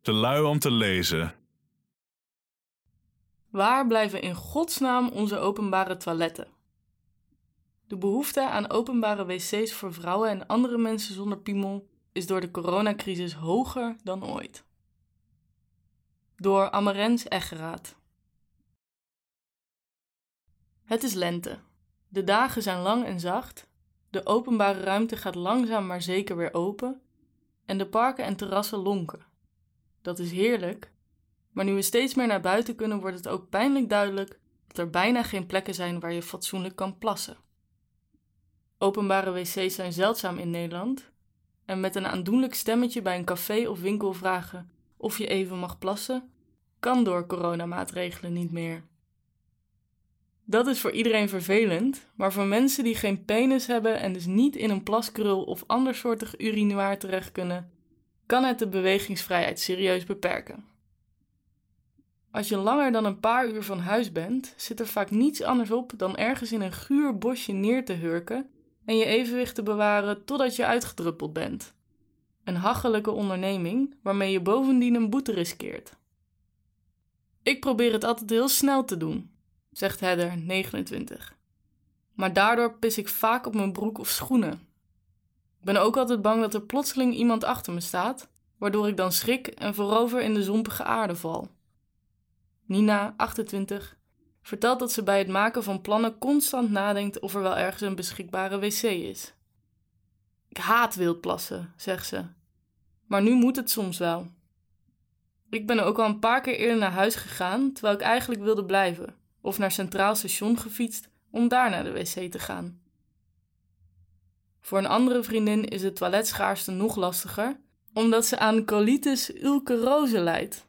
Te lui om te lezen. Waar blijven in godsnaam onze openbare toiletten? De behoefte aan openbare wc's voor vrouwen en andere mensen zonder piemel is door de coronacrisis hoger dan ooit. Door Amarens Eggeraat. Het is lente. De dagen zijn lang en zacht. De openbare ruimte gaat langzaam maar zeker weer open. En de parken en terrassen lonken. Dat is heerlijk, maar nu we steeds meer naar buiten kunnen, wordt het ook pijnlijk duidelijk dat er bijna geen plekken zijn waar je fatsoenlijk kan plassen. Openbare wc's zijn zeldzaam in Nederland en met een aandoenlijk stemmetje bij een café of winkel vragen of je even mag plassen, kan door coronamaatregelen niet meer. Dat is voor iedereen vervelend, maar voor mensen die geen penis hebben en dus niet in een plaskrul of andersoortig urinoir terecht kunnen, kan het de bewegingsvrijheid serieus beperken. Als je langer dan een paar uur van huis bent, zit er vaak niets anders op dan ergens in een guur bosje neer te hurken en je evenwicht te bewaren totdat je uitgedruppeld bent. Een hachelijke onderneming waarmee je bovendien een boete riskeert. Ik probeer het altijd heel snel te doen, zegt Heather, 29. Maar daardoor pis ik vaak op mijn broek of schoenen. Ik ben ook altijd bang dat er plotseling iemand achter me staat, waardoor ik dan schrik en voorover in de zompige aarde val. Nina, 28, vertelt dat ze bij het maken van plannen constant nadenkt of er wel ergens een beschikbare wc is. Ik haat wildplassen, zegt ze. Maar nu moet het soms wel. Ik ben ook al een paar keer eerder naar huis gegaan terwijl ik eigenlijk wilde blijven, of naar Centraal Station gefietst om daar naar de wc te gaan. Voor een andere vriendin is het toiletschaarste nog lastiger, omdat ze aan colitis ulcerose lijdt,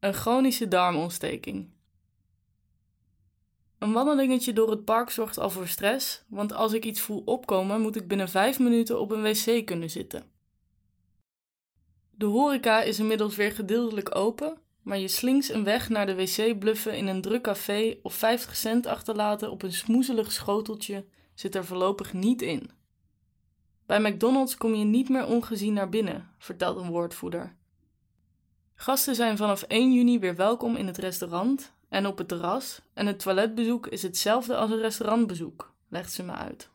een chronische darmontsteking. Een wandelingetje door het park zorgt al voor stress, want als ik iets voel opkomen, moet ik binnen vijf minuten op een wc kunnen zitten. De horeca is inmiddels weer gedeeltelijk open, maar je slinks een weg naar de wc bluffen in een druk café of 50 cent achterlaten op een smoezelig schoteltje zit er voorlopig niet in. Bij McDonald's kom je niet meer ongezien naar binnen, vertelt een woordvoerder. Gasten zijn vanaf 1 juni weer welkom in het restaurant en op het terras en het toiletbezoek is hetzelfde als een restaurantbezoek, legt ze me uit.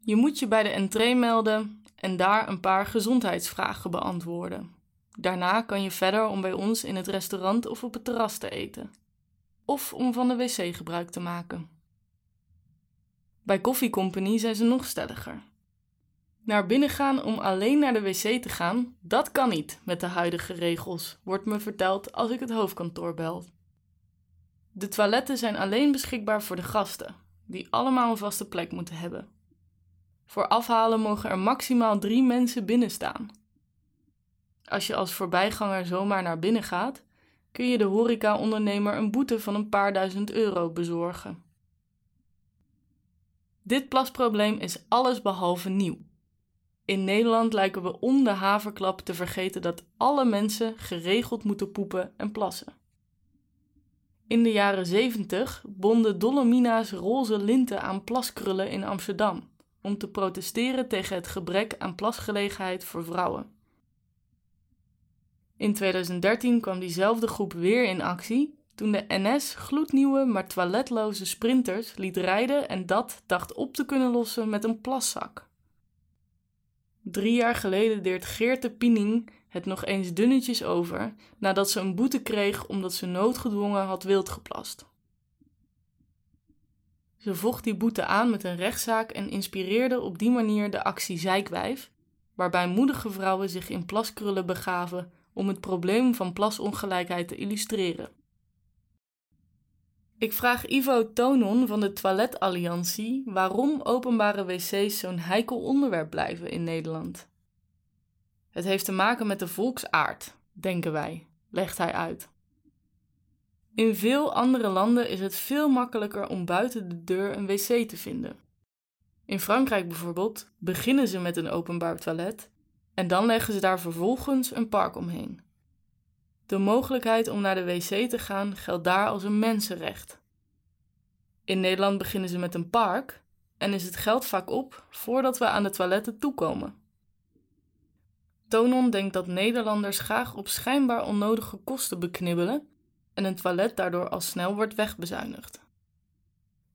Je moet je bij de entree melden en daar een paar gezondheidsvragen beantwoorden. Daarna kan je verder om bij ons in het restaurant of op het terras te eten. Of om van de wc gebruik te maken. Bij Coffee Company zijn ze nog stelliger. Naar binnen gaan om alleen naar de wc te gaan, dat kan niet met de huidige regels, wordt me verteld als ik het hoofdkantoor bel. De toiletten zijn alleen beschikbaar voor de gasten, die allemaal een vaste plek moeten hebben. Voor afhalen mogen er maximaal drie mensen binnen staan. Als je als voorbijganger zomaar naar binnen gaat, kun je de horeca-ondernemer een boete van een paar duizend euro bezorgen. Dit plasprobleem is alles behalve nieuw. In Nederland lijken we om de haverklap te vergeten dat alle mensen geregeld moeten poepen en plassen. In de jaren 70 bonden Dolomina's roze linten aan plaskrullen in Amsterdam om te protesteren tegen het gebrek aan plasgelegenheid voor vrouwen. In 2013 kwam diezelfde groep weer in actie toen de NS gloednieuwe maar toiletloze sprinters liet rijden en dat dacht op te kunnen lossen met een plaszak. Drie jaar geleden deed Geerte Piening het nog eens dunnetjes over nadat ze een boete kreeg omdat ze noodgedwongen had wildgeplast. Ze vocht die boete aan met een rechtszaak en inspireerde op die manier de actie Zijkwijf, waarbij moedige vrouwen zich in plaskrullen begaven om het probleem van plasongelijkheid te illustreren. Ik vraag Ivo Tonon van de Toiletalliantie waarom openbare wc's zo'n heikel onderwerp blijven in Nederland. Het heeft te maken met de volksaard, denken wij, legt hij uit. In veel andere landen is het veel makkelijker om buiten de deur een wc te vinden. In Frankrijk bijvoorbeeld beginnen ze met een openbaar toilet en dan leggen ze daar vervolgens een park omheen. De mogelijkheid om naar de wc te gaan geldt daar als een mensenrecht. In Nederland beginnen ze met een park en is het geld vaak op voordat we aan de toiletten toekomen. Tonon denkt dat Nederlanders graag op schijnbaar onnodige kosten beknibbelen en een toilet daardoor al snel wordt wegbezuinigd.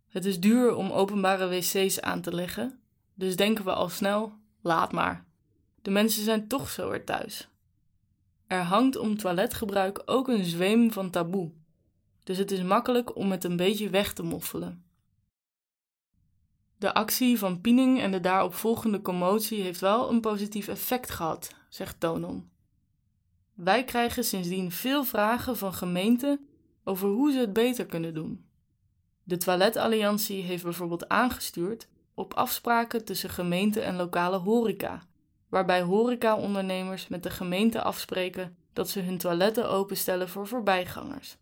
Het is duur om openbare wc's aan te leggen, dus denken we al snel: laat maar. De mensen zijn toch zo weer thuis. Er hangt om toiletgebruik ook een zweem van taboe, dus het is makkelijk om het een beetje weg te moffelen. De actie van Piening en de daaropvolgende commotie heeft wel een positief effect gehad, zegt Tonon. Wij krijgen sindsdien veel vragen van gemeenten over hoe ze het beter kunnen doen. De Toiletalliantie heeft bijvoorbeeld aangestuurd op afspraken tussen gemeente en lokale horeca, waarbij horecaondernemers met de gemeente afspreken dat ze hun toiletten openstellen voor voorbijgangers.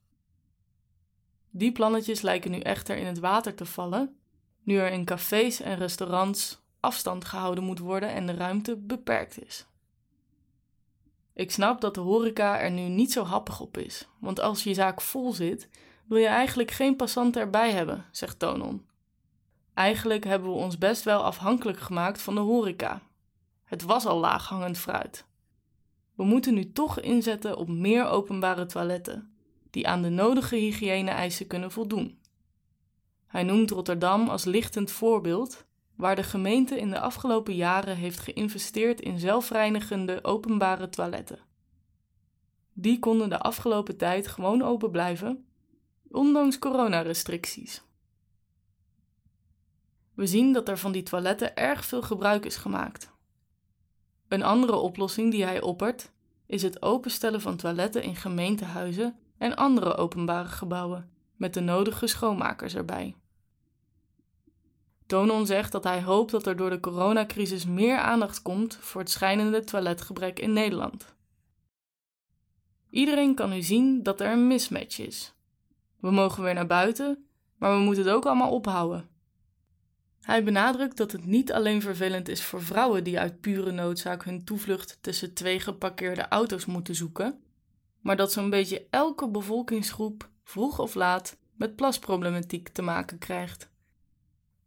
Die plannetjes lijken nu echter in het water te vallen, nu er in cafés en restaurants afstand gehouden moet worden en de ruimte beperkt is. Ik snap dat de horeca er nu niet zo happig op is, want als je zaak vol zit, wil je eigenlijk geen passanten erbij hebben, zegt Tonon. Eigenlijk hebben we ons best wel afhankelijk gemaakt van de horeca. Het was al laaghangend fruit. We moeten nu toch inzetten op meer openbare toiletten, die aan de nodige hygiëne-eisen kunnen voldoen. Hij noemt Rotterdam als lichtend voorbeeld, waar de gemeente in de afgelopen jaren heeft geïnvesteerd in zelfreinigende openbare toiletten. Die konden de afgelopen tijd gewoon open blijven, ondanks coronarestricties. We zien dat er van die toiletten erg veel gebruik is gemaakt. Een andere oplossing die hij oppert is het openstellen van toiletten in gemeentehuizen en andere openbare gebouwen, met de nodige schoonmakers erbij. Tonon zegt dat hij hoopt dat er door de coronacrisis meer aandacht komt voor het schijnende toiletgebrek in Nederland. Iedereen kan nu zien dat er een mismatch is. We mogen weer naar buiten, maar we moeten het ook allemaal ophouden. Hij benadrukt dat het niet alleen vervelend is voor vrouwen die uit pure noodzaak hun toevlucht tussen twee geparkeerde auto's moeten zoeken, maar dat zo'n beetje elke bevolkingsgroep vroeg of laat met plasproblematiek te maken krijgt.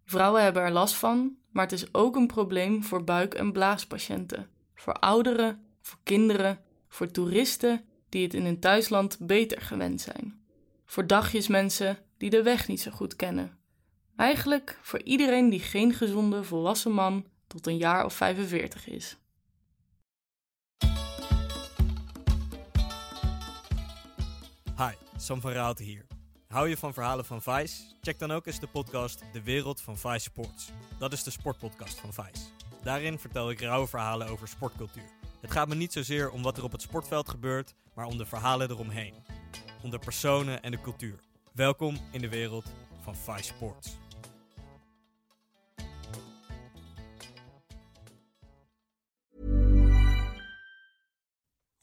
Vrouwen hebben er last van, maar het is ook een probleem voor buik- en blaaspatiënten, voor ouderen, voor kinderen, voor toeristen die het in hun thuisland beter gewend zijn, voor dagjesmensen die de weg niet zo goed kennen. Eigenlijk voor iedereen die geen gezonde volwassen man tot een jaar of 45 is. Hi, Sam van Raalte hier. Hou je van verhalen van Vice? Check dan ook eens de podcast De Wereld van Vice Sports. Dat is de sportpodcast van Vice. Daarin vertel ik rauwe verhalen over sportcultuur. Het gaat me niet zozeer om wat er op het sportveld gebeurt, maar om de verhalen eromheen. Om de personen en de cultuur. Welkom in de wereld van Vice Sports.